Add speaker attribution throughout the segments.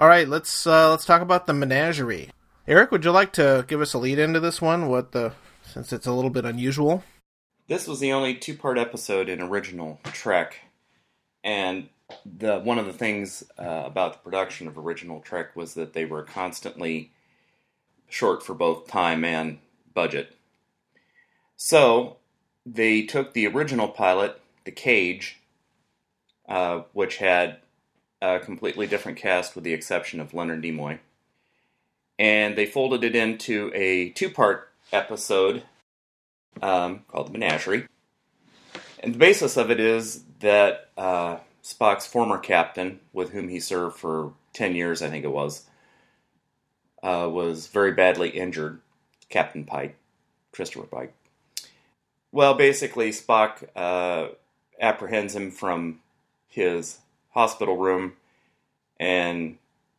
Speaker 1: All right, let's uh, let's talk about the menagerie. Eric, would you like to give us a lead into this one? What the since it's a little bit unusual.
Speaker 2: This was the only two-part episode in original Trek, and the one of the things uh, about the production of original Trek was that they were constantly short for both time and budget. So they took the original pilot, The Cage, uh, which had a completely different cast with the exception of Leonard Nimoy, and they folded it into a two-part episode um, called The Menagerie. And the basis of it is that uh, Spock's former captain, with whom he served for 10 years, I think it was, uh, was very badly injured. Captain Pike, Christopher Pike. Well, basically, Spock uh, apprehends him from his hospital room and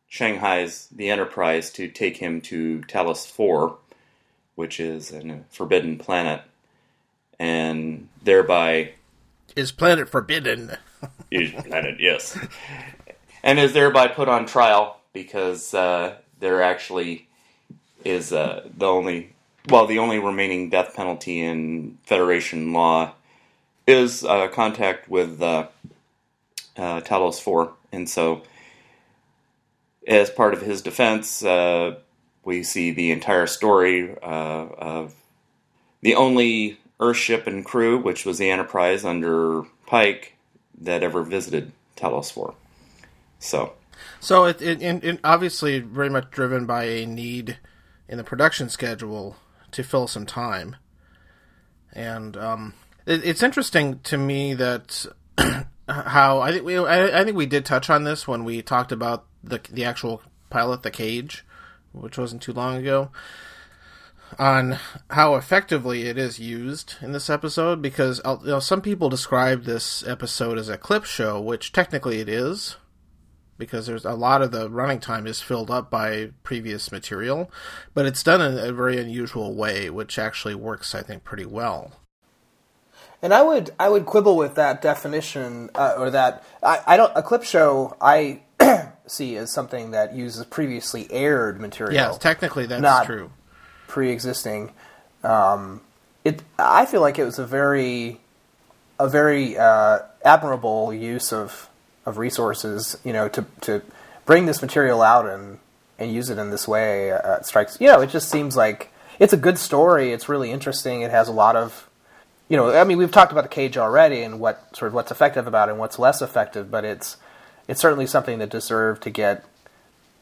Speaker 2: Shanghai's the Enterprise to take him to Talos 4, which is a forbidden planet, and thereby.
Speaker 1: Is planet forbidden?
Speaker 2: is planet, yes. And is thereby put on trial because uh, there actually is uh, the only. Well, the only remaining death penalty in Federation law is uh, contact with uh, uh, Talos 4. And so, as part of his defense, uh, we see the entire story uh, of the only Earthship and crew, which was the Enterprise under Pike, that ever visited Talos 4. So,
Speaker 1: so it, it, it, obviously very much driven by a need in the production schedule to fill some time, and um, it, it's interesting to me that how I think we I, I think we did touch on this when we talked about the the actual pilot, the cage, which wasn't too long ago, on how effectively it is used in this episode. Because uh, you know, some people describe this episode as a clip show, which technically it is, because there's a lot of the running time is filled up by previous material, but it's done in a very unusual way, which actually works, I think, pretty well.
Speaker 3: And I would I would quibble with that definition uh, or that I, I don't a clip show I see as something that uses previously aired material.
Speaker 1: Yes, technically that's not true.
Speaker 3: Pre-existing, um, it I feel like it was a very a very uh, admirable use of of resources. You know, to to bring this material out and and use it in this way uh, strikes. You know, it just seems like it's a good story. It's really interesting. It has a lot of you know, I mean, we've talked about the cage already and what sort of what's effective about it and what's less effective, but it's it's certainly something that deserved to get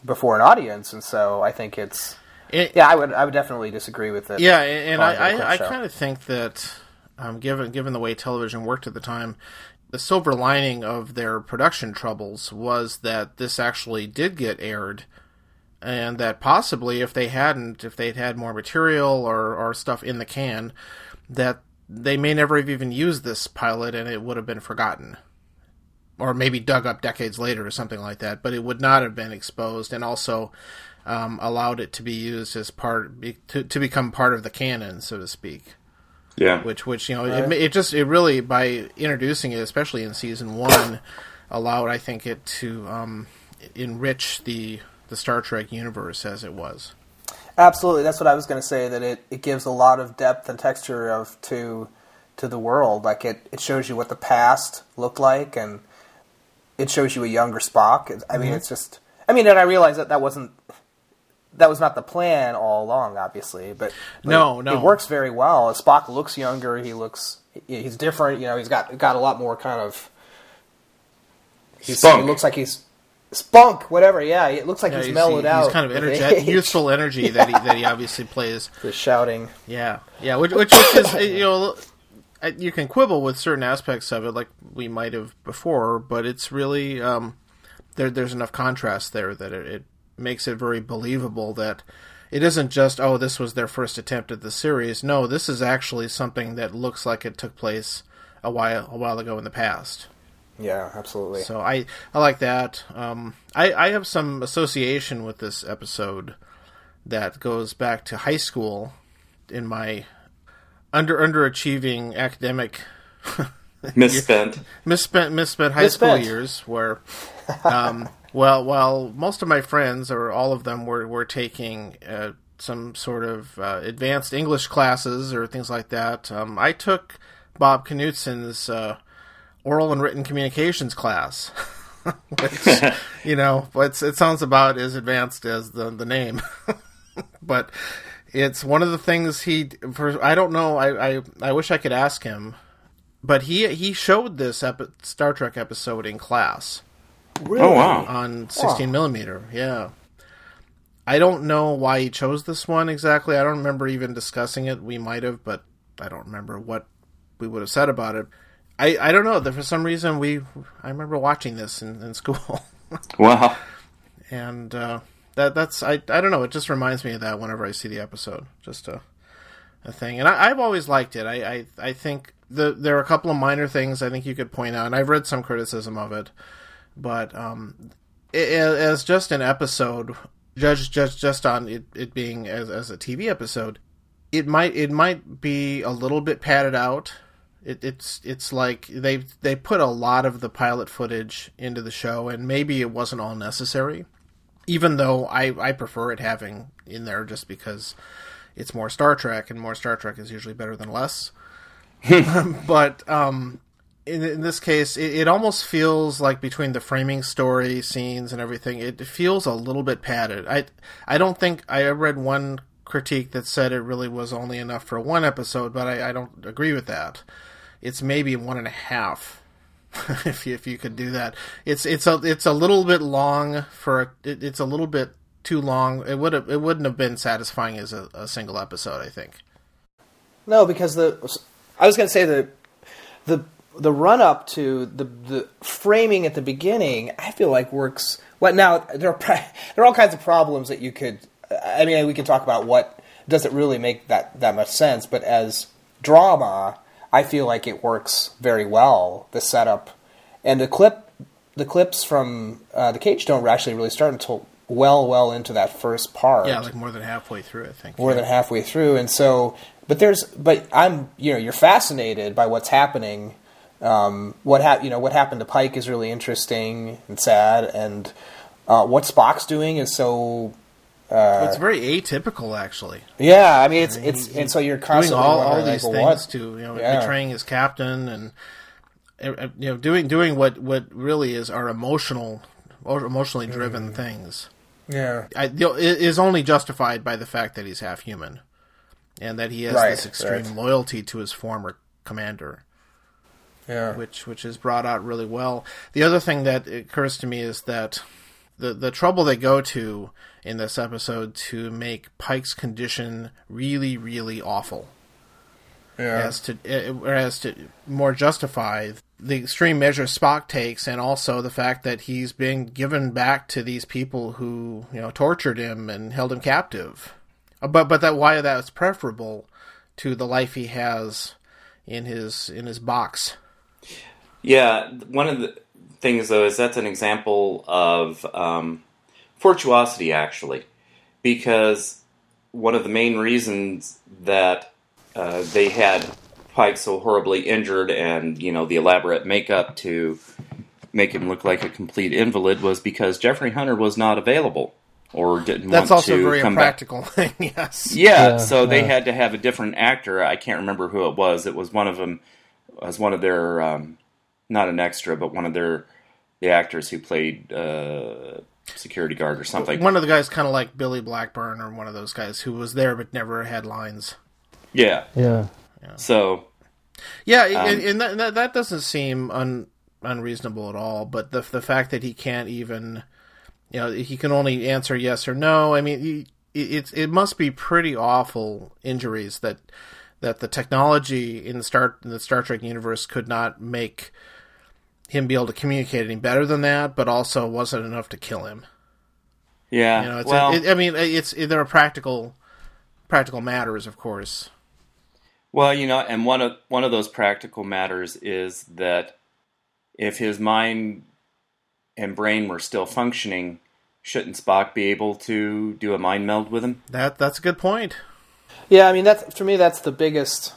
Speaker 3: before an audience, and so I think it's it, yeah, I would I would definitely disagree with it.
Speaker 1: Yeah, and I I, I kind of think that um, given given the way television worked at the time, the silver lining of their production troubles was that this actually did get aired. And that possibly, if they hadn't, if they'd had more material or, or stuff in the can, that they may never have even used this pilot and it would have been forgotten. Or maybe dug up decades later or something like that, but it would not have been exposed and also um, allowed it to be used as part to, to become part of the canon, so to speak.
Speaker 2: Yeah.
Speaker 1: Which, which you know, right. it, it just it really by introducing it, especially in season one, allowed I think it to um, enrich the the Star Trek universe as it was.
Speaker 3: Absolutely, that's what I was going to say. That it, it gives a lot of depth and texture of to to the world. Like it, it shows you what the past looked like, and it shows you a younger Spock. I mean, mm-hmm. it's just. I mean, and I realize that that wasn't that was not the plan all along, obviously. But, but
Speaker 1: no,
Speaker 3: it,
Speaker 1: no,
Speaker 3: it works very well. Spock looks younger. He looks he's different. You know, he's got got a lot more kind of. he looks like he's spunk, whatever. Yeah, it looks like yeah, he's mellowed
Speaker 1: he,
Speaker 3: out.
Speaker 1: He's kind of energetic, youthful energy that he that he obviously plays.
Speaker 3: The shouting.
Speaker 1: Yeah, yeah, which, which is you know you can quibble with certain aspects of it, like we might have before, but it's really um, there. There's enough contrast there that it, it makes it very believable that it isn't just oh this was their first attempt at the series. No, this is actually something that looks like it took place a while a while ago in the past.
Speaker 3: Yeah, absolutely.
Speaker 1: So I I like that. Um, I I have some association with this episode that goes back to high school in my under underachieving academic
Speaker 2: misspent
Speaker 1: misspent misspent high misspent. school years where um, Well, while most of my friends, or all of them, were were taking uh, some sort of uh, advanced English classes or things like that, um, I took Bob Knutson's uh, oral and written communications class. Which, you know, it sounds about as advanced as the the name, but it's one of the things he. For I don't know. I, I I wish I could ask him, but he he showed this epi- Star Trek episode in class
Speaker 3: Really?
Speaker 2: Oh wow!
Speaker 1: on 16 millimeter. Yeah. I don't know why he chose this one exactly. I don't remember even discussing it. We might have, but I don't remember what we would have said about it. I, I don't know. For some reason, we I remember watching this in, in school,
Speaker 2: Wow.
Speaker 1: and uh, that that's I I don't know. It just reminds me of that whenever I see the episode. Just a a thing, and I, I've always liked it. I I, I think the there are a couple of minor things I think you could point out, and I've read some criticism of it, but um, it, as just an episode, judged just just on it, it being as as a TV episode, it might it might be a little bit padded out. It, it's it's like they they put a lot of the pilot footage into the show, and maybe it wasn't all necessary. Even though I I prefer it having in there just because it's more Star Trek, and more Star Trek is usually better than less. but um, in, in this case, it, it almost feels like between the framing story scenes and everything, it feels a little bit padded. I I don't think I read one critique that said it really was only enough for one episode, but I, I don't agree with that. It's maybe one and a half. if you, if you could do that, it's it's a it's a little bit long for it, it's a little bit too long. It would have it wouldn't have been satisfying as a, a single episode. I think.
Speaker 3: No, because the I was going to say the the the run up to the the framing at the beginning, I feel like works. What now? There are there are all kinds of problems that you could. I mean, we can talk about what doesn't really make that that much sense, but as drama, I feel like it works very well. The setup and the clip, the clips from uh, the Cage don't actually really start until well, well into that first part
Speaker 1: Yeah, like more than halfway through, I think.
Speaker 3: more than halfway through, and so but there's but I'm you know you're fascinated by what's happening. Um, what hap- you know what happened to Pike is really interesting and sad, and uh, what Spock's doing is so
Speaker 1: it's very atypical, actually.
Speaker 3: yeah. I mean it's
Speaker 1: mean,
Speaker 3: it's
Speaker 1: he-
Speaker 3: and so you're
Speaker 1: Doing
Speaker 3: constantly
Speaker 1: all, all these
Speaker 3: like,
Speaker 1: things
Speaker 3: what?
Speaker 1: to you know
Speaker 3: Yeah.
Speaker 1: betraying his captain and uh, uh, you know doing doing what what really is are emotional or emotionally driven
Speaker 3: Mm.
Speaker 1: things.
Speaker 3: yeah
Speaker 1: I, you know, it is only justified by the fact that he's half human, and that he has
Speaker 3: Right,
Speaker 1: this extreme
Speaker 3: right.
Speaker 1: loyalty to his former commander,
Speaker 3: yeah
Speaker 1: which which is brought out really well. The other thing that occurs to me is that the the trouble they go to in this episode to make Pike's condition really really awful
Speaker 3: yeah
Speaker 1: as to uh, as to more justify the extreme measures Spock takes, and also the fact that he's being given back to these people who you know tortured him and held him captive. Uh, But but that why that's preferable to the life he has in his in his box.
Speaker 2: Yeah, one of the things though is that's an example of um, fortuosity, actually, because one of the main reasons that uh, they had Pike so horribly injured and you know the elaborate makeup to make him look like a complete invalid was because Jeffrey Hunter was not available or didn't
Speaker 1: That's
Speaker 2: want
Speaker 1: also
Speaker 2: to
Speaker 1: a very
Speaker 2: come back.
Speaker 1: impractical thing. Yes.
Speaker 2: Yeah,
Speaker 4: Yeah,
Speaker 2: so they had to have a different actor. I can't remember who it was. It was one of them. Was one of their um, not an extra, but one of their the actors who played uh, security guard or something.
Speaker 1: One of the guys, kind of like Billy Blackburn, or one of those guys who was there but never had lines.
Speaker 2: Yeah.
Speaker 4: Yeah.
Speaker 2: So
Speaker 1: Yeah,
Speaker 2: Um,
Speaker 1: and, and that, that that doesn't seem un, unreasonable at all. But the the fact that he can't even, you know, he can only answer yes or no. I mean, he, it it's- it must be pretty awful injuries that that the technology in the Star in the Star Trek universe could not make him be able to communicate any better than that, but also wasn't enough to kill him.
Speaker 2: yeah.
Speaker 1: You know, it's
Speaker 2: well,
Speaker 1: it, I mean, it's there are practical practical matters, of course.
Speaker 2: well, you know, and one of one of those practical matters is that if his mind and brain were still functioning, shouldn't Spock be able to do a mind meld with him?
Speaker 1: That that's a good point.
Speaker 3: Yeah, I mean that's for me that's the biggest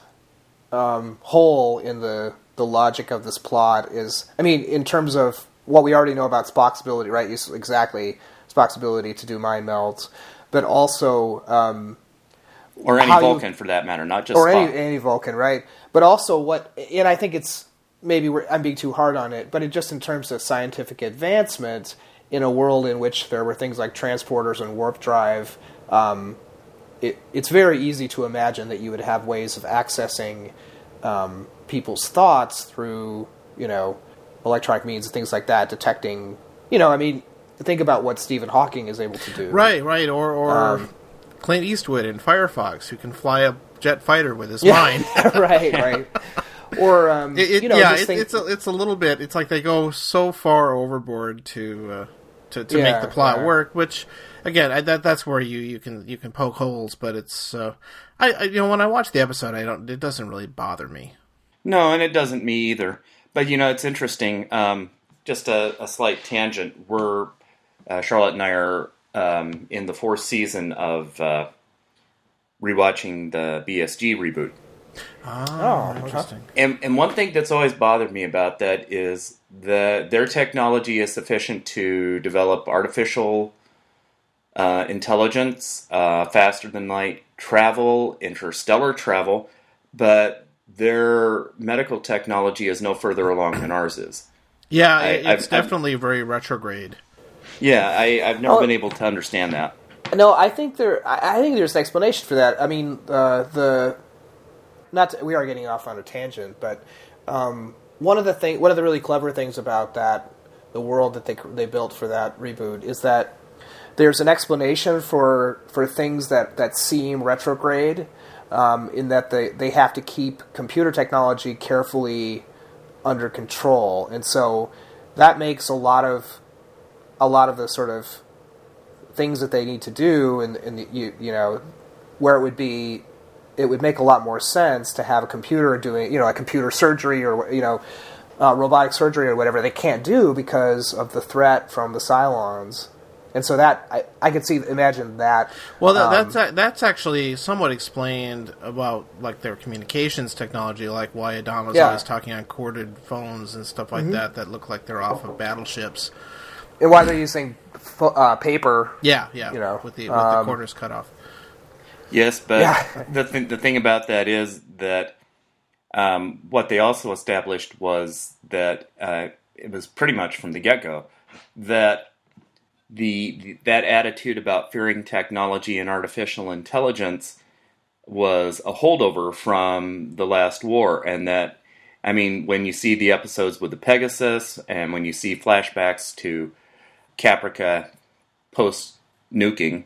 Speaker 3: um, hole in the the logic of this plot is I mean in terms of what we already know about Spock's ability, right? Exactly Spock's ability to do mind melds, but also um,
Speaker 2: or any
Speaker 3: how you-
Speaker 2: Vulcan for that matter, not just
Speaker 3: or
Speaker 2: Spock.
Speaker 3: any any Vulcan, right? But also what, and I think it's maybe we're, I'm being too hard on it, but it just in terms of scientific advancement in a world in which there were things like transporters and warp drive. Um, it, it's very easy to imagine that you would have ways of accessing um, people's thoughts through, you know, electronic means and things like that, detecting, you know, I mean, think about what Stephen Hawking is able to do.
Speaker 1: Right, right. Or or
Speaker 3: Um,
Speaker 1: Clint Eastwood in Firefox, who can fly a jet fighter with his
Speaker 3: Yeah.
Speaker 1: mind.
Speaker 3: right, right. Or, um,
Speaker 1: It, it-
Speaker 3: you know,
Speaker 1: yeah, it,
Speaker 3: think,
Speaker 1: it's a, it's a little bit. It's like they go so far overboard to uh, to, to
Speaker 3: Yeah,
Speaker 1: make the plot
Speaker 3: yeah.
Speaker 1: work. Which, again, I, that that's where you, you can you can poke holes. But it's uh, I, I you know when I watch the episode, I don't. It doesn't really bother me.
Speaker 2: No, and it doesn't me either. But you know, it's interesting. Um, just a, a slight tangent. We're uh, Charlotte and I are um, in the fourth season of uh, rewatching the BSG reboot.
Speaker 1: Ah,
Speaker 3: okay.
Speaker 1: interesting.
Speaker 2: And, and one thing that's always bothered me about that is that their technology is sufficient to develop artificial uh, intelligence, uh, faster than light travel, interstellar travel, but their medical technology is no further along than ours is.
Speaker 1: Yeah,
Speaker 2: I-
Speaker 1: it-
Speaker 2: I've-
Speaker 1: it's
Speaker 2: I've-
Speaker 1: definitely very retrograde.
Speaker 2: Yeah, I, I've never
Speaker 3: Oh.
Speaker 2: been able to understand that.
Speaker 3: No, I think there. I I think there's an explanation for that. I mean, uh, the not to, we are getting off on a tangent, but um, one of the thing, one of the really clever things about that, the world that they they built for that reboot is that there's an explanation for for things that that seem retrograde, um, in that they they have to keep computer technology carefully under control, and so that makes a lot of a lot of the sort of things that they need to do, and, and you you know, where it would be, it would make a lot more sense to have a computer doing you know a computer surgery or you know, uh, robotic surgery or whatever they can't do because of the threat from the Cylons, and so that I, I could see imagine that.
Speaker 1: Well, that,
Speaker 3: um,
Speaker 1: that's that's actually somewhat explained about like their communications technology, like why Adama's
Speaker 3: Yeah.
Speaker 1: always talking on corded phones and stuff like that that look like they're off of battleships.
Speaker 3: and why they're using uh, paper.
Speaker 1: Yeah, yeah,
Speaker 3: You know,
Speaker 1: with the with the
Speaker 3: um,
Speaker 1: quarters cut off.
Speaker 2: Yes, but
Speaker 3: Yeah.
Speaker 2: the th- the thing about that is that um, what they also established was that uh, it was pretty much from the get go that the, the that attitude about fearing technology and artificial intelligence was a holdover from the last war, and that I mean, when you see the episodes with the Pegasus, and when you see flashbacks to Caprica post nuking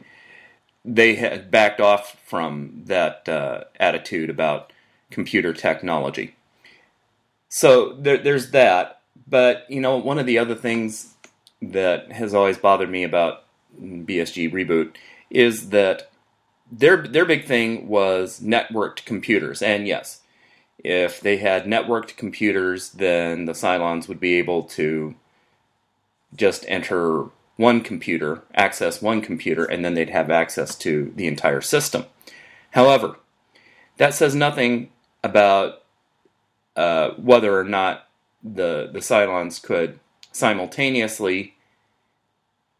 Speaker 2: they had backed off from that uh, attitude about computer technology. So there, there's that. But you know, one of the other things that has always bothered me about BSG reboot is that their their big thing was networked computers, and yes, if they had networked computers, then the Cylons would be able to just enter one computer, access one computer, and then they'd have access to the entire system. However, that says nothing about uh, whether or not the the Cylons could simultaneously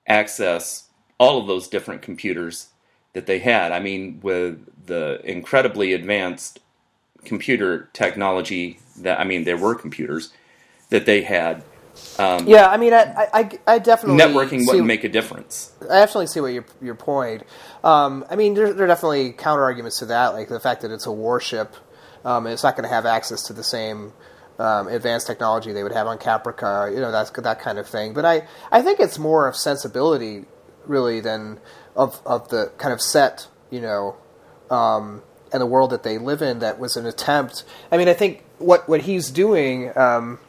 Speaker 2: access all of those different computers that they had. I mean, with the incredibly advanced computer technology that I mean, there were computers that they had. Um,
Speaker 3: Yeah, I mean, I I, I- definitely
Speaker 2: networking
Speaker 3: see-
Speaker 2: wouldn't make a difference.
Speaker 3: I definitely see what your your point. Um, I mean, there, there are definitely counter arguments to that, like the fact that it's a warship. Um, and it's not going to have access to the same um, advanced technology they would have on Caprica. You know, that's that kind of thing. But I, I think it's more of sensibility, really, than of of the kind of set, you know, um, and the world that they live in. That was an attempt. I mean, I think what what he's doing. Um,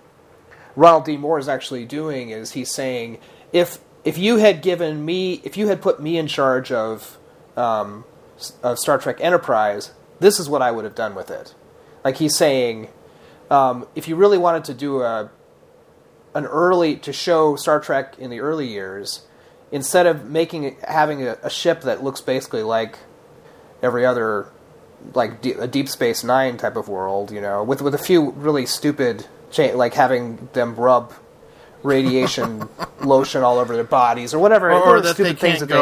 Speaker 3: Ronald D. Moore is actually doing is he's saying if if you had given me if you had put me in charge of um, of Star Trek Enterprise, this is what I would have done with it. Like he's saying, um, if you really wanted to do a an early to show Star Trek in the early years, instead of making having a, a ship that looks basically like every other like de- a Deep Space Nine type of world, you know, with with a few really stupid cha- like having them rub radiation lotion all over their bodies or whatever,
Speaker 1: or, or that they
Speaker 3: stupid things
Speaker 1: can't
Speaker 3: that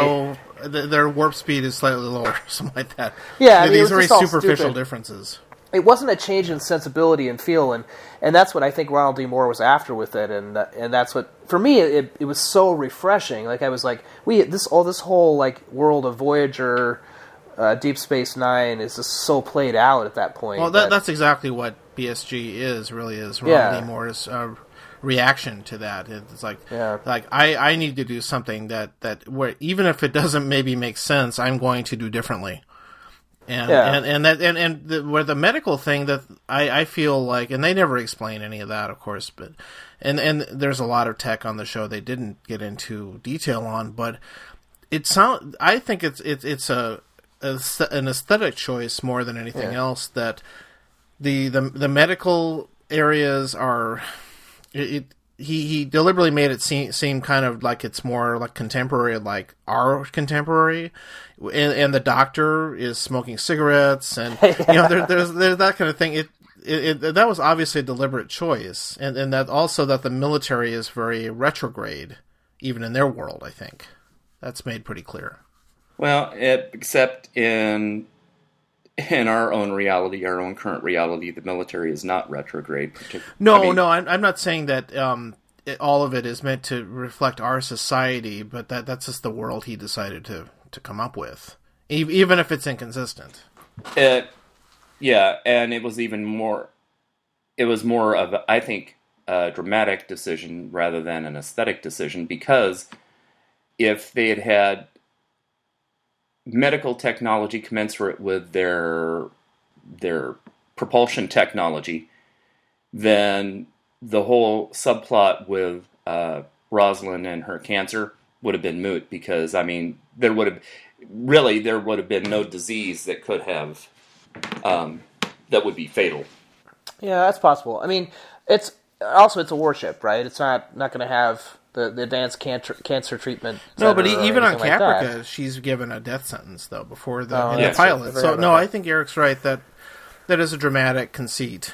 Speaker 3: they
Speaker 1: go. th- Their warp speed is slightly lower, something like that.
Speaker 3: Yeah, I mean,
Speaker 1: these are very superficial differences.
Speaker 3: it wasn't a change in sensibility and feel, and and that's what I think Ronald D. Moore was after with it, and and that's what for me it, it was so refreshing. Like I was like, we this all this whole like world of Voyager, uh, Deep Space Nine is just so played out at that point.
Speaker 1: Well, that, that's exactly what BSG is. Really, is Ronald
Speaker 3: Yeah.
Speaker 1: Moore's uh, reaction to that. It's like,
Speaker 3: Yeah.
Speaker 1: like I, I need to do something that that where even if it doesn't maybe make sense, I'm going to do differently. And,
Speaker 3: Yeah.
Speaker 1: and and that and and the, where the medical thing that I, I feel like and they never explain any of that of course but and and there's a lot of tech on the show they didn't get into detail on but it sound I think it's it's it's a, a an aesthetic choice more than anything
Speaker 3: Yeah.
Speaker 1: else that the the the medical areas are it, it he he deliberately made it seem seem kind of like it's more like contemporary like our contemporary and, and the doctor is smoking cigarettes and you know there, there's there's that kind of thing it it, it, that was obviously a deliberate choice, and, and that also that the military is very retrograde, even in their world. I think that's made pretty clear.
Speaker 2: Well, it, except in in our own reality, our own current reality, the military is not retrograde. partic-
Speaker 1: No,
Speaker 2: I mean,
Speaker 1: no, I'm, I'm not saying that um, it, all of it is meant to reflect our society, but that that's just the world he decided to to come up with, e- even if it's inconsistent.
Speaker 2: It, yeah, and it was even more. It was more of, I think, a dramatic decision rather than an aesthetic decision because if they had had medical technology commensurate with their their propulsion technology, then the whole subplot with uh, Rosalind and her cancer would have been moot because I mean there would have really there would have been no disease that could have um, that would be fatal.
Speaker 3: Yeah, that's possible. I mean, it's also it's a warship, right? It's not not going to have the, the advanced cancer cancer treatment.
Speaker 1: No, but
Speaker 3: center
Speaker 1: e-
Speaker 3: or
Speaker 1: even on
Speaker 3: anything like.
Speaker 1: Caprica, she's given a death sentence though before the,
Speaker 3: Oh,
Speaker 1: in
Speaker 2: yeah.
Speaker 1: the pilot. So no,
Speaker 3: that.
Speaker 1: I think Eric's right that that is a dramatic conceit.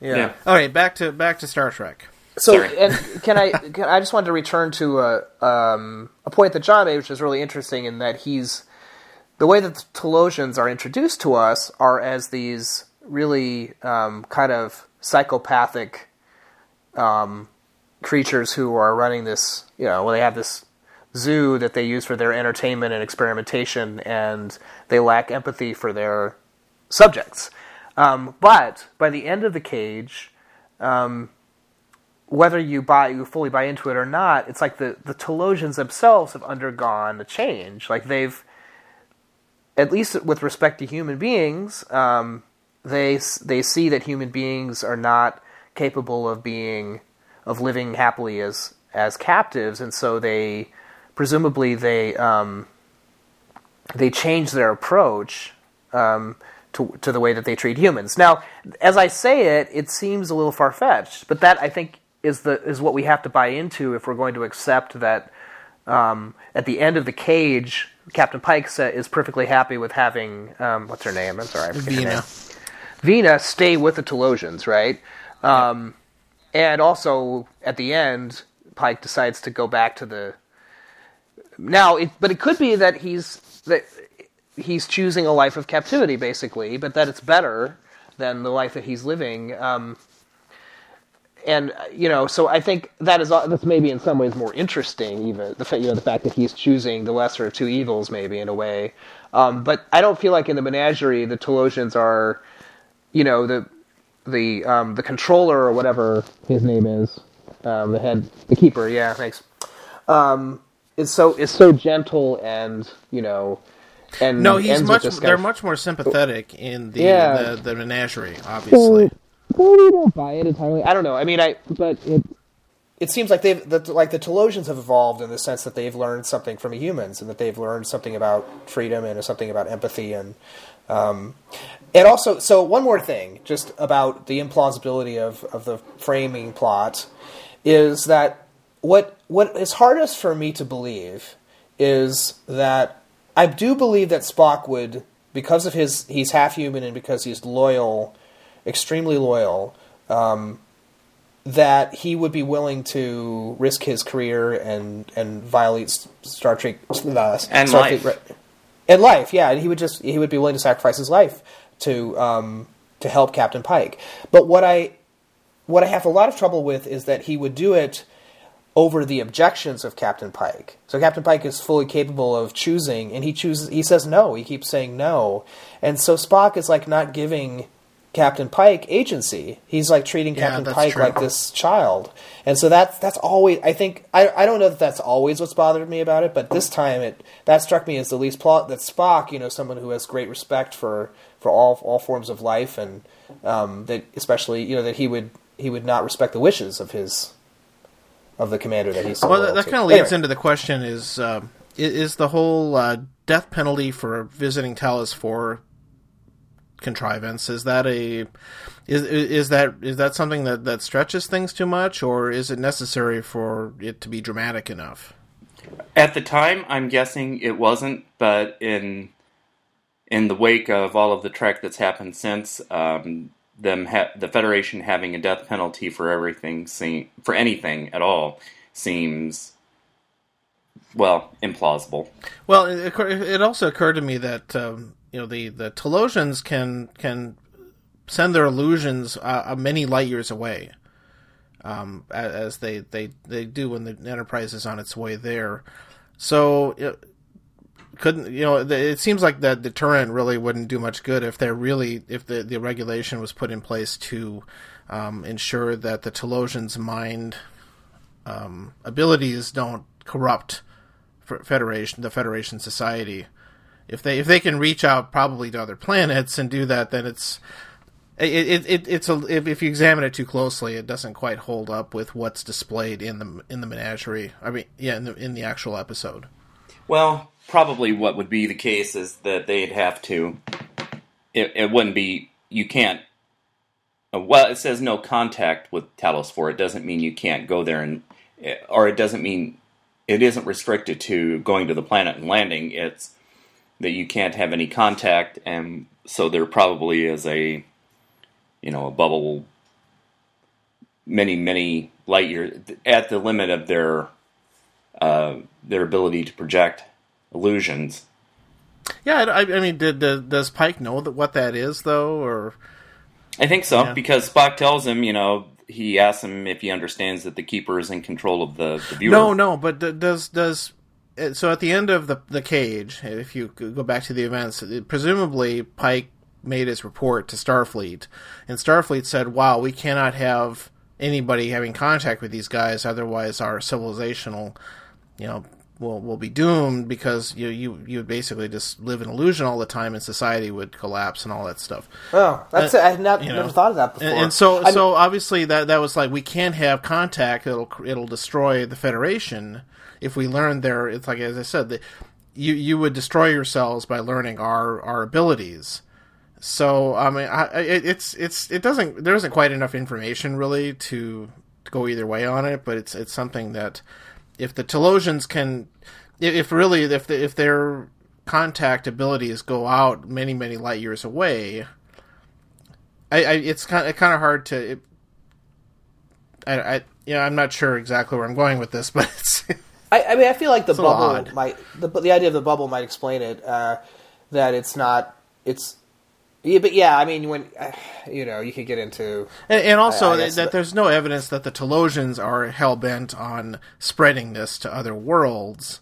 Speaker 3: yeah.
Speaker 2: Yeah.
Speaker 1: All right, back to back to Star Trek.
Speaker 3: So,
Speaker 2: Sorry.
Speaker 3: and can I? Can, I just wanted to return to a um, a point that John made, which is really interesting, in that he's the way that the Talosians are introduced to us are as these really um, kind of psychopathic um, creatures who are running this. You know, well, they have this zoo that they use for their entertainment and experimentation, and they lack empathy for their subjects. Um, but by the end of the cage, whether you buy you fully buy into it or not, it's like the the Talosians themselves have undergone a change. Like they've, at least with respect to human beings, um, they they see that human beings are not capable of being of living happily as as captives, and so they presumably they um, they change their approach um, to to the way that they treat humans. Now, as I say it, it seems a little far fetched, but that I think is the is what we have to buy into if we're going to accept that um, at the end of the cage, Captain Pike is perfectly happy with having um, what's her name? I'm sorry, I forget her name.
Speaker 1: Vina.
Speaker 3: Vina stay with the Talosians, right? Um, and also at the end, Pike decides to go back to the. Now, it, but it could be that he's that he's choosing a life of captivity, basically, but that it's better than the life that he's living. Um, and you know, so I think that is that's maybe in some ways more interesting, even the you know the fact that he's choosing the lesser of two evils, maybe in a way. Um, but I don't feel like in the menagerie the Talosians are, you know, the the um, the controller or whatever his name is, um, the head, the keeper. Yeah, thanks. Um, is so is so gentle and you know, and
Speaker 1: No, he's much. They're much more sympathetic in the
Speaker 3: Yeah.
Speaker 1: the, the menagerie, obviously.
Speaker 3: totally don't buy it entirely. I don't know. I mean, I but it it seems like they've that like the Talosians have evolved in the sense that they've learned something from humans and that they've learned something about freedom and something about empathy and um, and also so one more thing just about the implausibility of of the framing plot is that what what is hardest for me to believe is that I do believe that Spock would because of his he's half human and because he's loyal extremely loyal. Um, that he would be willing to risk his career and and violate Star Trek uh,
Speaker 2: And
Speaker 3: Star
Speaker 2: life.
Speaker 3: Trek- and life, yeah, and he would just he would be willing to sacrifice his life to um, to help Captain Pike. But what I what I have a lot of trouble with is that he would do it over the objections of Captain Pike. So Captain Pike is fully capable of choosing, and he chooses. He says no. He keeps saying no, and so Spock is like not giving Captain Pike agency. He's like treating
Speaker 1: Yeah,
Speaker 3: Captain Pike
Speaker 1: true.
Speaker 3: like this child, and so that's that's always. I think I I don't know that that's always what's bothered me about it, but this time it that struck me as the least plot that Spock, you know, someone who has great respect for for all all forms of life, and um, that especially you know that he would he would not respect the wishes of his of the commander that he's so
Speaker 1: Well, that, that kind of leads
Speaker 3: Anyway.
Speaker 1: into the question: is um, i- is the whole uh, death penalty for visiting Talos for contrivance is that a is is that is that something that that stretches things too much, or is it necessary for it to be dramatic enough?
Speaker 2: At the time, I'm guessing it wasn't, but in in the wake of all of the trek that's happened since, um, them ha- the Federation having a death penalty for everything, seem- for anything at all, seems well implausible.
Speaker 1: Well, it, it also occurred to me that um, you know the the Talosians can can send their illusions uh, uh, many light years away, um, as they, they they do when the Enterprise is on its way there. So it couldn't you know? It seems like that deterrent really wouldn't do much good if they're really if the the regulation was put in place to um, ensure that the Talosians' mind um, abilities don't corrupt Federation the Federation society. If they if they can reach out probably to other planets and do that, then it's it, it, it it's a if, if you examine it too closely, it doesn't quite hold up with what's displayed in the in the menagerie. I mean, yeah, in the in the actual episode.
Speaker 2: Well, probably what would be the case is that they'd have to. It, it wouldn't be. You can't. uh, Well, it says no contact with Talos 4. It doesn't mean you can't go there and. Or it doesn't mean. It isn't restricted to going to the planet and landing. It's that you can't have any contact, and so there probably is a. You know, a bubble. Many, many light years at the limit of their uh, their ability to project illusions.
Speaker 1: Yeah, I, I mean, did, did, does Pike know that what that is though, or
Speaker 2: I think so
Speaker 1: Yeah.
Speaker 2: because Spock tells him, you know, he asks him if he understands that the keeper is in control of the, the viewer.
Speaker 1: no, no? But does does uh, so at the end of the the cage, if you go back to the events, presumably Pike made his report to Starfleet, and Starfleet said, "Wow, we cannot have anybody having contact with these guys, otherwise our civilizational, you know." Will, will be doomed because you you you would basically just live in illusion all the time and society would collapse and all that stuff.
Speaker 3: Oh, that's
Speaker 1: Uh,
Speaker 3: I had not
Speaker 1: you
Speaker 3: never
Speaker 1: know.
Speaker 3: thought of that before.
Speaker 1: And, and so,
Speaker 3: I-
Speaker 1: so obviously that that was like we can't have contact. It'll it'll destroy the Federation if we learn their. It's like as I said, that you you would destroy yourselves by learning our our abilities. So I mean, I, I- it, it's it's it doesn't there isn't quite enough information really to, to go either way on it, but it's it's something that if the Talosians can, if, really if the, if their contact abilities go out many many light years away, I, I it's kind of kind of hard to. It, I, I yeah, I'm not sure exactly where I'm going with this, but it's
Speaker 3: I, I mean, I feel like the bubble might the the idea of the bubble might explain it. Uh, that it's not it's. Yeah, but yeah, I mean, when uh, you know, you could get into
Speaker 1: and, and also
Speaker 3: I- I
Speaker 1: that, that
Speaker 3: that-
Speaker 1: there's no evidence that the Talosians are hell bent on spreading this to other worlds.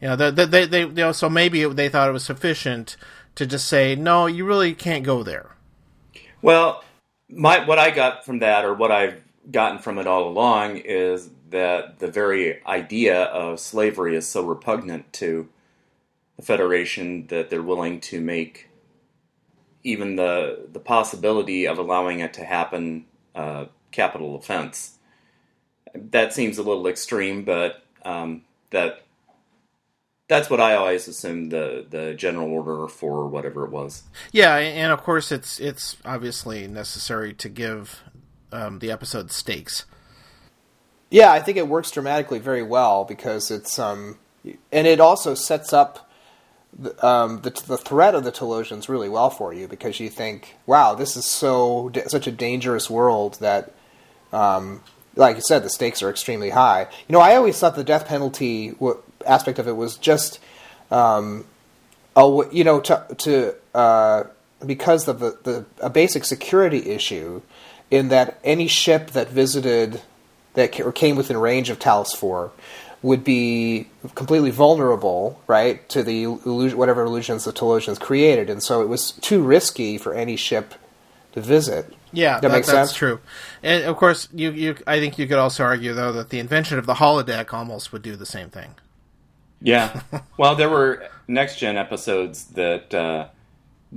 Speaker 1: You know, they, they, they, you know, so maybe they thought it was sufficient to just say, no, you really can't go there.
Speaker 2: Well, my what I got from that, or what I've gotten from it all along, is that the very idea of slavery is so repugnant to the Federation that they're willing to make even the the possibility of allowing it to happen uh, capital offense. That seems a little extreme, but um, that that's what I always assumed the the general order for whatever it was.
Speaker 1: Yeah, and of course it's it's obviously necessary to give um, the episode stakes.
Speaker 3: Yeah, I think it works dramatically very well because it's um, and it also sets up the, um, the the threat of the Talosians really well for you because you think, wow, this is so such a dangerous world that um, like you said, the stakes are extremely high. You know, I always thought the death penalty w- aspect of it was just, um, a, you know, to, to uh, because of the, the a basic security issue, in that any ship that visited that or came within range of Talos Four would be completely vulnerable, right, to the illusion, whatever illusions the Talosians created, and so it was too risky for any ship to visit.
Speaker 1: Yeah,
Speaker 3: that,
Speaker 1: that
Speaker 3: makes
Speaker 1: that's
Speaker 3: sense.
Speaker 1: true. And of course, you, you I think you could also argue though that the invention of the holodeck almost would do the same thing.
Speaker 2: Yeah. well, there were next gen episodes that uh,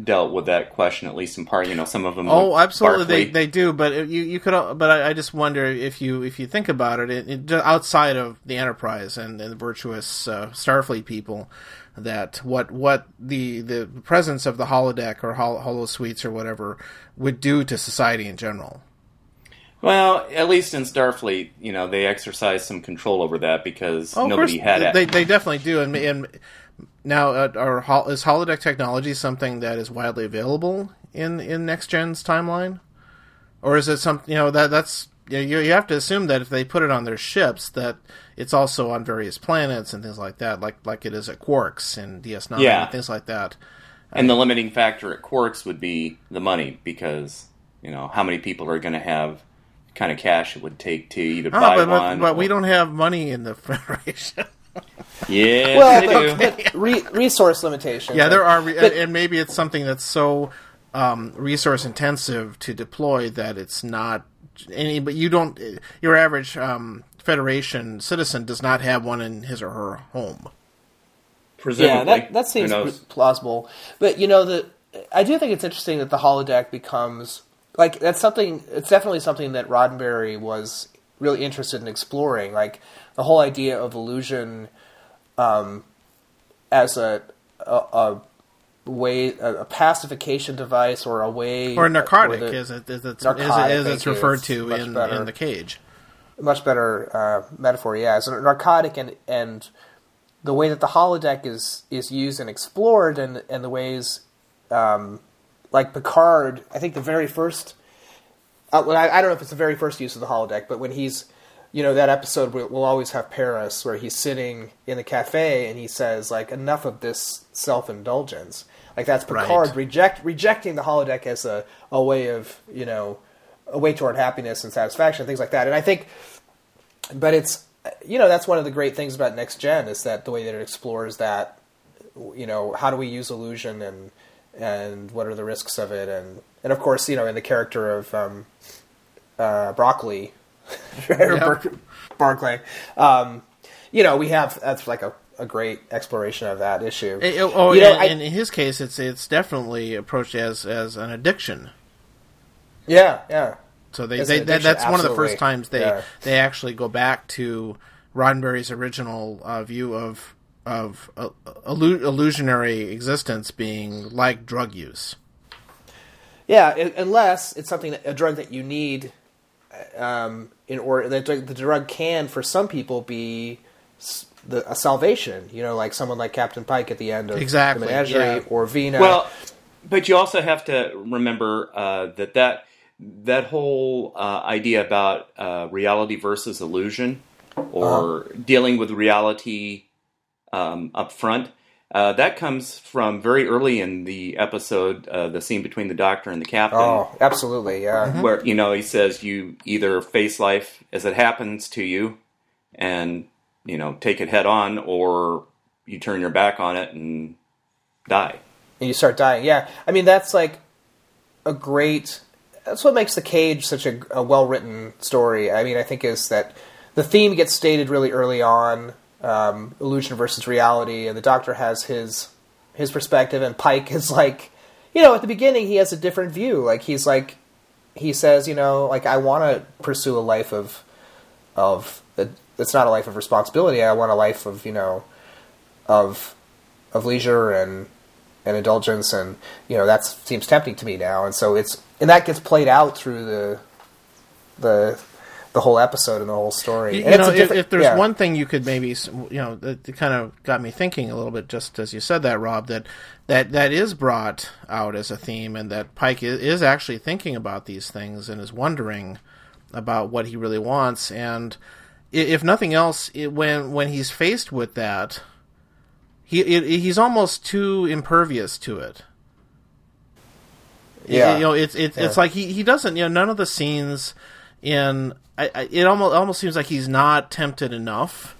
Speaker 2: dealt with that question, at least in part. You know, some of them.
Speaker 1: Oh, absolutely, they, they do. But you you could. But I, I just wonder if you if you think about it, it, it outside of the Enterprise and, and the virtuous uh, Starfleet people, that what what the the presence of the holodeck or hol- holo suites or whatever would do to society in general.
Speaker 2: Well, at least in Starfleet, you know, they exercise some control over that because
Speaker 1: Oh,
Speaker 2: nobody
Speaker 1: course,
Speaker 2: had it.
Speaker 1: They, they definitely do. And, and now, uh, are, is holodeck technology something that is widely available in in next gen's timeline, or is it something you know that that's you, know, you you have to assume that if they put it on their ships, that it's also on various planets and things like that, like like it is at Quarks and DS9
Speaker 2: Yeah.
Speaker 1: and things like that.
Speaker 2: and the limiting factor at Quarks would be the money because you know how many people are going to have kind of cash it would take to either
Speaker 1: Oh,
Speaker 2: buy
Speaker 1: but, but,
Speaker 2: one.
Speaker 1: but we
Speaker 2: or-
Speaker 1: don't have money in the Federation.
Speaker 2: Yeah,
Speaker 3: Well,
Speaker 2: they
Speaker 3: but,
Speaker 2: do.
Speaker 3: but re- resource limitations.
Speaker 1: Yeah, there are, re-
Speaker 3: but-
Speaker 1: and maybe it's something that's so um, resource intensive to deploy that it's not any. But you don't. Your average um, Federation citizen does not have one in his or her home.
Speaker 2: Presumably,
Speaker 3: Yeah, that that seems plausible. But you know, the I do think it's interesting that the holodeck becomes like that's something. It's definitely something that Roddenberry was really interested in exploring. Like the whole idea of illusion um, as a a, a way a, a pacification device or a way
Speaker 1: Or a narcotic,
Speaker 3: or the-
Speaker 1: as, it, it's,
Speaker 3: Narcotic,
Speaker 1: as, it- as
Speaker 3: thank
Speaker 1: it's referred
Speaker 3: It's
Speaker 1: to in,
Speaker 3: better.
Speaker 1: in the cage.
Speaker 3: much better uh, metaphor. Yeah, as a narcotic and and the way that the holodeck is is used and explored, and and the ways, um, like Picard, I think the very first. Uh, well, I, I don't know if it's the very first use of the holodeck, but when he's, you know, that episode will will always have Paris where he's sitting in the cafe and he says like, enough of this self indulgence. Like that's Picard
Speaker 1: Right.
Speaker 3: reject rejecting the holodeck as a a way of you know a way toward happiness and satisfaction, things like that. And I think but it's you know that's one of the great things about next gen is that the way that it explores that you know how do we use illusion and and what are the risks of it and and of course you know in the character of um, uh, broccoli Bar- Barclay um, you know we have that's like a, a great exploration of that issue
Speaker 1: Eh, oh,
Speaker 3: You know,
Speaker 1: and,
Speaker 3: I-
Speaker 1: and in his case, it's it's definitely approached as as an addiction.
Speaker 3: yeah yeah
Speaker 1: So they,
Speaker 3: As
Speaker 1: they that's
Speaker 3: addiction,
Speaker 1: one of the first times they
Speaker 3: Yeah.
Speaker 1: they actually go back to Roddenberry's original uh, view of of uh, illu- illusionary existence being like drug use.
Speaker 3: Yeah, i- unless it's something that, a drug that you need, um, in order that the drug can for some people be the, a salvation. You know, like someone like Captain Pike at the end of
Speaker 1: Exactly,
Speaker 3: the Menagerie
Speaker 1: yeah.
Speaker 3: or Vina.
Speaker 2: Well, but you also have to remember uh, that that that whole uh, idea about uh, reality versus illusion, or dealing with reality um, up front, uh, that comes from very early in the episode, uh, the scene between the doctor and the captain.
Speaker 3: oh, absolutely, yeah.
Speaker 2: where you know he says you either face life as it happens to you and you know take it head on or you turn your back on it and die
Speaker 3: and you start dying. Yeah, I mean that's like a great. That's what makes the cage such a, a well written story. I mean, I think is that the theme gets stated really early on, um, illusion versus reality, and the Doctor has his his perspective, and Pike is like, you know, at the beginning he has a different view. Like he's like, he says, you know, like I want to pursue a life of of it's not a life of responsibility. I want a life of you know of of leisure and and indulgence, and you know that seems tempting to me now. And so it's and that gets played out through the the the whole episode and the whole story.
Speaker 1: You,
Speaker 3: And
Speaker 1: you
Speaker 3: it's
Speaker 1: know, if, if there's
Speaker 3: yeah.
Speaker 1: one thing you could maybe, you know, that kind of got me thinking a little bit, just as you said that, Rob, that that that is brought out as a theme, and that Pike is, actually thinking about these things and is wondering about what he really wants, and if nothing else, it, when when he's faced with that, he it, he's almost too impervious to it.
Speaker 3: Yeah.
Speaker 1: you know, it's it's it's like he, he doesn't. You know, none of the scenes in I, I, it almost almost seems like he's not tempted enough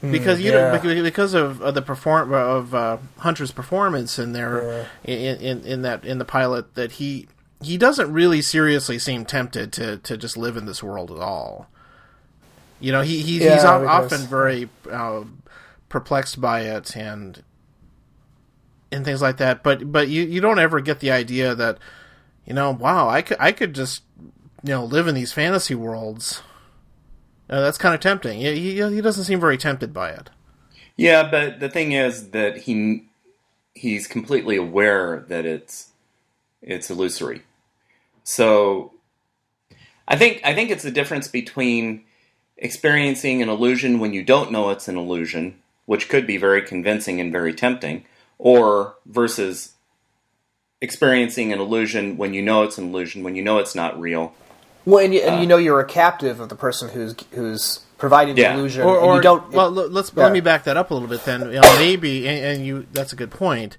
Speaker 1: because you
Speaker 3: yeah.
Speaker 1: don't because- of, of the perform of uh, Hunter's performance in there in, in in that in the pilot that he he doesn't really seriously seem tempted to to just live in this world at all. You know, he, he he's
Speaker 3: Yeah, because-
Speaker 1: often very uh, perplexed by it and and things like that. But but you, you don't ever get the idea that you know, wow, I could I could just you know live in these fantasy worlds. Uh, that's kind of tempting. He, he he doesn't seem very tempted by it.
Speaker 2: Yeah, but the thing is that he he's completely aware that it's it's illusory. So I think I think it's the difference between experiencing an illusion when you don't know it's an illusion, which could be very convincing and very tempting, or versus experiencing an illusion when you know it's an illusion, when you know it's not real.
Speaker 3: Well, and you, and you know you're a captive of the person who's who's providing the illusion,
Speaker 1: Or,
Speaker 3: and
Speaker 1: or
Speaker 3: you don't.
Speaker 1: well, l- let's
Speaker 3: yeah.
Speaker 1: let me back that up a little bit. Then you know, maybe, and, and you that's a good point.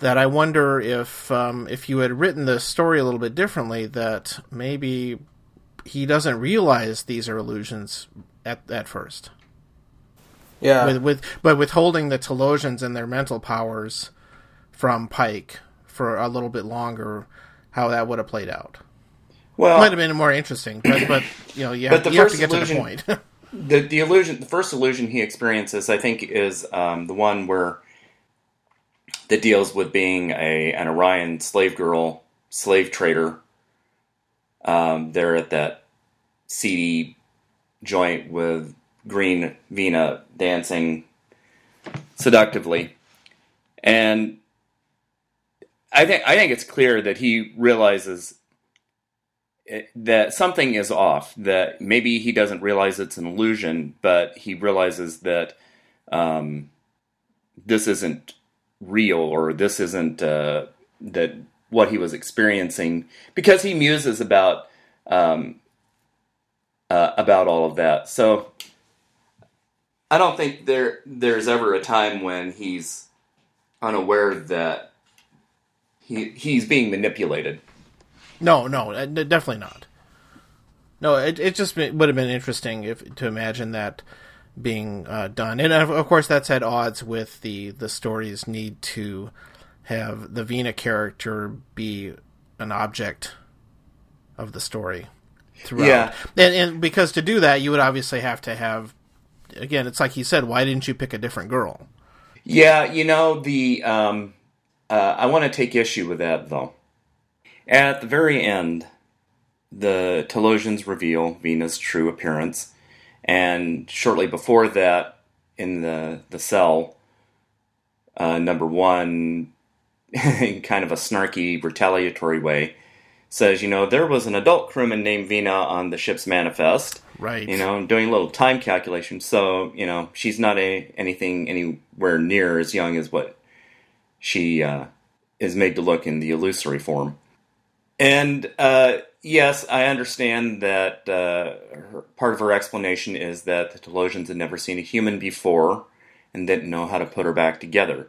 Speaker 1: That I wonder if um, if you had written the story a little bit differently, that maybe he doesn't realize these are illusions at at first.
Speaker 3: yeah,
Speaker 1: with, with but withholding the Talosians and their mental powers from Pike for a little bit longer, how that would have played out
Speaker 2: Well,
Speaker 1: might have been more interesting. But, but you know, you, have, you have to get to the point.
Speaker 2: the the illusion the first illusion he experiences i think is um, the one where that deals with being a an orion slave girl slave trader um, they're at that seedy joint with green vina dancing seductively and i think i think it's clear that he realizes that something is off. That maybe he doesn't realize it's an illusion, but he realizes that um, this isn't real, or this isn't uh, that what he was experiencing, because he muses about um, uh, about all of that. So I don't think there there's ever a time when he's unaware that he he's being manipulated.
Speaker 1: No, no, uh, definitely not. No, it it just would have been interesting if to imagine that being uh, done, and of, of course that's at odds with the the story's need to have the Vina character be an object of the story throughout.
Speaker 2: Yeah.
Speaker 1: And, and because to do that, you would obviously have to have, again, it's like he said, why didn't you pick a different girl?
Speaker 2: Yeah, you know the. Um, uh, I want to take issue with that though. At the very end, the Talosians reveal Vina's true appearance, and shortly before that, in the the cell, uh, number one, in kind of a snarky, retaliatory way, says, "You know, there was an adult crewman named Vina on the ship's manifest."
Speaker 1: Right.
Speaker 2: you know, doing a little time calculation. So, you know, she's not a, anything anywhere near as young as what she uh, is made to look in the illusory form. And uh, yes, I understand that uh, her, part of her explanation is that the Talosians had never seen a human before and didn't know how to put her back together.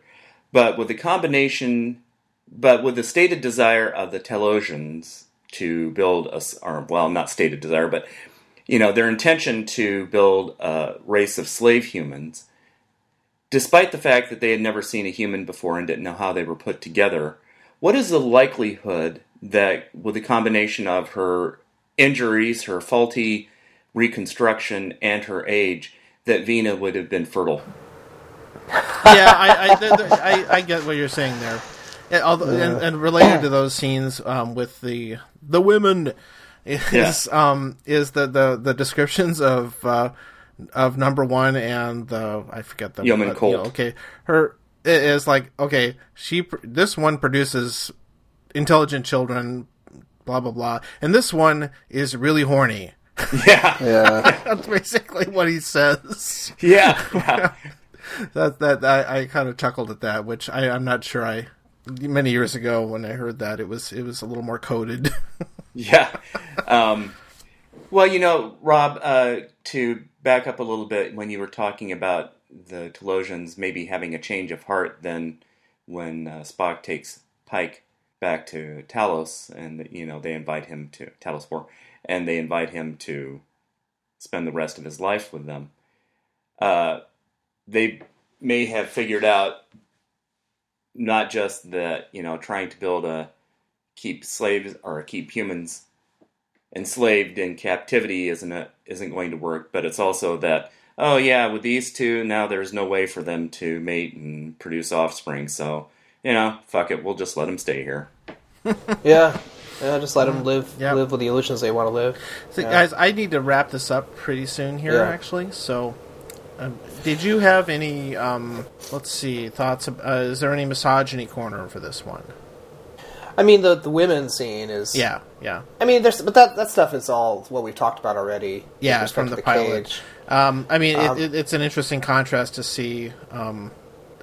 Speaker 2: But with the combination, but with the stated desire of the Talosians to build a, or well, not stated desire, but you know, their intention to build a race of slave humans, despite the fact that they had never seen a human before and didn't know how they were put together, what is the likelihood that with the combination of her injuries, her faulty reconstruction, and her age, that Vina would have been fertile?
Speaker 1: yeah, I, I, th- th- I, I get what you're saying there. And, although, and, and related to those scenes um, with the the women is um, is the, the, the descriptions of uh, of number one and the I forget the
Speaker 2: Yeoman Colt.
Speaker 1: you know, okay, her it is like okay, she this one produces intelligent children, blah blah blah, and this one is really horny.
Speaker 2: Yeah,
Speaker 3: yeah,
Speaker 1: That's basically what he says.
Speaker 2: yeah, yeah.
Speaker 1: that that I, I kind of chuckled at that, which I, I'm not sure I many years ago when I heard that it was it was a little more coded.
Speaker 2: Yeah. Um, Well, you know, Rob, uh, to back up a little bit, when you were talking about the Talosians maybe having a change of heart, then when uh, Spock takes Pike back to Talos, and you know they invite him to Talos Four, and they invite him to spend the rest of his life with them. Uh, they may have figured out not just that you know trying to build a keep slaves or keep humans enslaved in captivity isn't a, isn't going to work, but it's also that oh yeah, with these two now there's no way for them to mate and produce offspring, so you know fuck it, we'll just let them stay here.
Speaker 3: yeah. Yeah, just let them live
Speaker 1: Yep.
Speaker 3: live with the illusions they want to live.
Speaker 1: So,
Speaker 3: Yeah.
Speaker 1: guys, I need to wrap this up pretty soon here,
Speaker 3: Yeah.
Speaker 1: actually. So, um, did you have any, um, let's see, thoughts? Of, uh, is there any misogyny corner for this one?
Speaker 3: I mean, the the women scene is
Speaker 1: Yeah, yeah,
Speaker 3: I mean, there's but that that stuff is all what we've talked about already.
Speaker 1: yeah. From
Speaker 3: to
Speaker 1: the, pilot.
Speaker 3: cage.
Speaker 1: Um, I mean,
Speaker 3: Um,
Speaker 1: it, it, it's an interesting contrast to see um,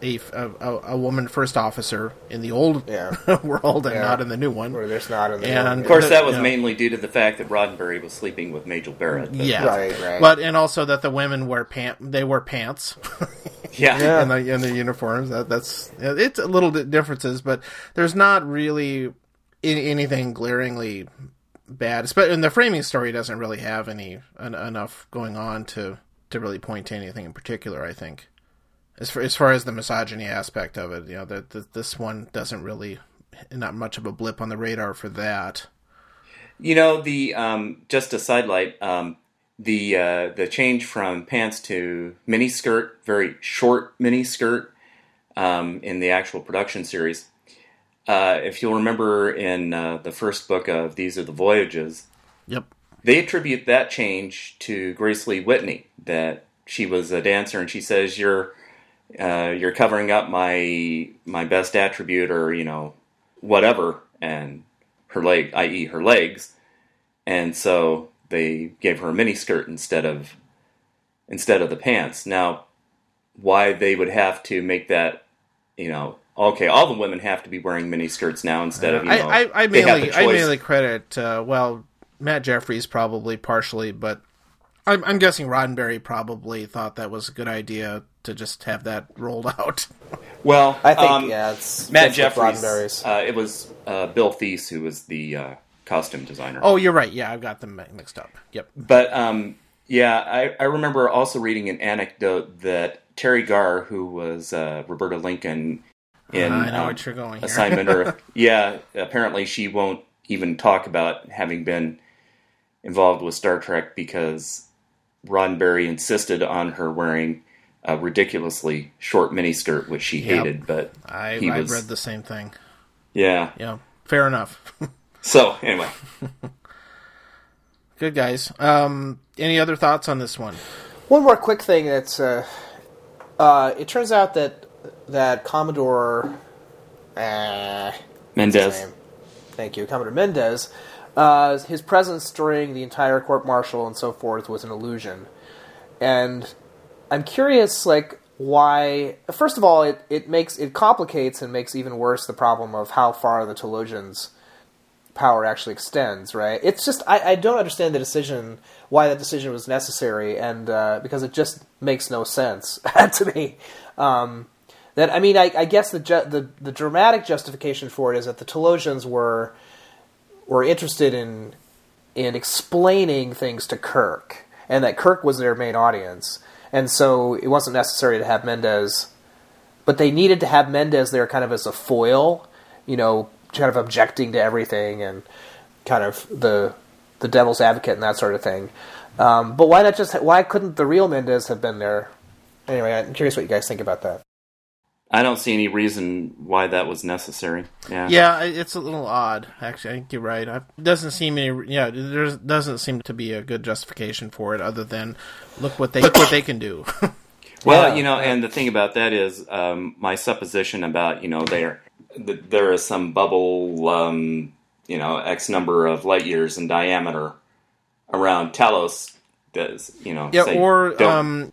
Speaker 1: a, a, a- a woman first officer in the old
Speaker 3: Yeah.
Speaker 1: world and
Speaker 3: Yeah.
Speaker 1: not in the new one.
Speaker 3: Where there's not in the
Speaker 1: And-
Speaker 2: Of course, that was
Speaker 1: Yeah.
Speaker 2: mainly due to the fact that Roddenberry was sleeping with Majel Barrett. but-
Speaker 1: Yeah,
Speaker 3: Right, right.
Speaker 1: But and also that the women wear pant. They wear pants.
Speaker 2: yeah,
Speaker 3: Yeah.
Speaker 1: in the in the uniforms. That that's it's a little bit differences, but there's not really anything glaringly bad. Espe- And the framing story doesn't really have any en- enough going on to to really point to anything in particular. I think, as far as far as the misogyny aspect of it, you know, that this one doesn't really not much of a blip on the radar for that.
Speaker 2: You know, the um, just a sidelight, um, the uh, the change from pants to mini skirt, very short mini skirt, um, in the actual production series. Uh, if you'll remember in uh, the first book of These Are the Voyages,
Speaker 1: Yep.
Speaker 2: they attribute that change to Grace Lee Whitney. That she was a dancer, and she says you're uh, you're covering up my my best attribute, or you know whatever, and her leg, i.e., her legs, and so they gave her a mini skirt instead of instead of the pants. Now, why they would have to make that, you know, okay, all the women have to be wearing mini skirts now instead of you know
Speaker 1: I, I, I mainly I mainly credit uh, well Matt Jefferies probably partially, but I'm, I'm guessing Roddenberry probably thought that was a good idea to just have that rolled out.
Speaker 2: Well,
Speaker 3: I think
Speaker 2: um,
Speaker 3: yeah, it's
Speaker 2: Matt
Speaker 3: it's Jefferies.
Speaker 2: Uh, it was uh, Bill Theiss who was the uh, costume designer.
Speaker 1: Oh, you're right. Yeah, I've got them mixed up. Yep.
Speaker 2: But um, yeah, I, I remember also reading an anecdote that Teri Garr, who was uh, Roberta Lincoln in
Speaker 1: I know
Speaker 2: um,
Speaker 1: what you're going.
Speaker 2: Assignment Earth, yeah, apparently she won't even talk about having been involved with Star Trek because Roddenberry insisted on her wearing a ridiculously short miniskirt, which she
Speaker 1: Yep.
Speaker 2: hated. But
Speaker 1: I,
Speaker 2: he
Speaker 1: I
Speaker 2: was,
Speaker 1: read the same thing.
Speaker 2: yeah.
Speaker 1: Yeah, fair enough.
Speaker 2: So anyway,
Speaker 1: good guys. Um, any other thoughts on this one?
Speaker 3: One more quick thing that's uh, uh, it turns out that that Commodore uh,
Speaker 2: Mendez.
Speaker 3: Thank you, Commodore Mendez. Uh, his presence during the entire court martial and so forth was an illusion, and I'm curious, like why. First of all, it, it makes it complicates and makes even worse the problem of how far the Talosians' power actually extends. Right? It's just I, I don't understand the decision why that decision was necessary, and uh, because it just makes no sense to me. Um, that I mean, I, I guess the, ju- the the dramatic justification for it is that the Talosians were were interested in in explaining things to Kirk, and that Kirk was their main audience, and so it wasn't necessary to have Mendez, but they needed to have Mendez there, kind of as a foil, you know, kind of objecting to everything and kind of the the devil's advocate and that sort of thing. Um, but why not just? Why couldn't the real Mendez have been there? Anyway, I'm curious what you guys think about that.
Speaker 2: I don't see any reason why that was necessary. Yeah.
Speaker 1: Yeah, it's a little odd. Actually, I think you're right. I, doesn't seem any. Yeah, there doesn't seem to be a good justification for it, other than look what they look what they can do.
Speaker 2: Well,
Speaker 3: Yeah.
Speaker 2: you know, and the thing about that is um, my supposition about you know there there is some bubble, um, you know, x number of light years in diameter around Talos. Does you know?
Speaker 1: Yeah, or um,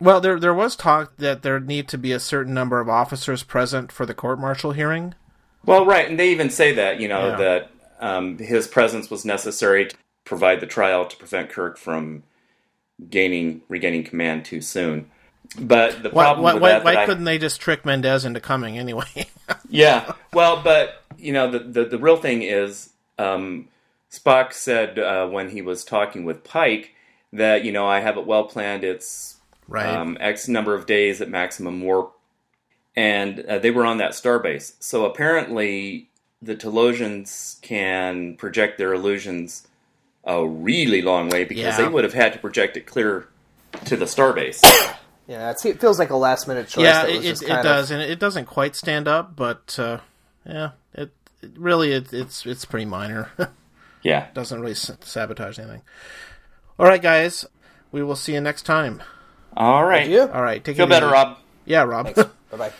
Speaker 1: well, there there was talk that there need to be a certain number of officers present for the court martial hearing.
Speaker 2: well, right, and they even say that you know
Speaker 1: Yeah.
Speaker 2: that um, his presence was necessary to provide the trial to prevent Kirk from gaining regaining command too soon. But the
Speaker 1: Why,
Speaker 2: problem
Speaker 1: why,
Speaker 2: with
Speaker 1: why,
Speaker 2: that,
Speaker 1: why
Speaker 2: that
Speaker 1: couldn't they just trick Mendez into coming anyway?
Speaker 2: yeah, well, but you know, the the, the real thing is, um, Spock said uh, when he was talking with Pike that you know I have it well planned. It's
Speaker 1: right.
Speaker 2: um, X number of days at maximum warp, and uh, they were on that starbase. So apparently, the Talosians can project their illusions a really long way because
Speaker 1: Yeah.
Speaker 2: they would have had to project it clear to the starbase.
Speaker 3: Yeah, it's, it feels like a last minute choice.
Speaker 1: yeah,
Speaker 3: that was
Speaker 1: it,
Speaker 3: just
Speaker 1: it,
Speaker 3: kind
Speaker 1: it does,
Speaker 3: Of,
Speaker 1: and it doesn't quite stand up, but uh, yeah, it, it really it, it's it's pretty minor.
Speaker 2: yeah.
Speaker 1: doesn't really s- sabotage anything. All right, guys, we will see you next time.
Speaker 2: All right.
Speaker 3: you?
Speaker 1: All right, take
Speaker 2: Feel
Speaker 1: it
Speaker 2: better,
Speaker 1: easy.
Speaker 2: Rob.
Speaker 1: Yeah, Rob.
Speaker 3: Bye bye.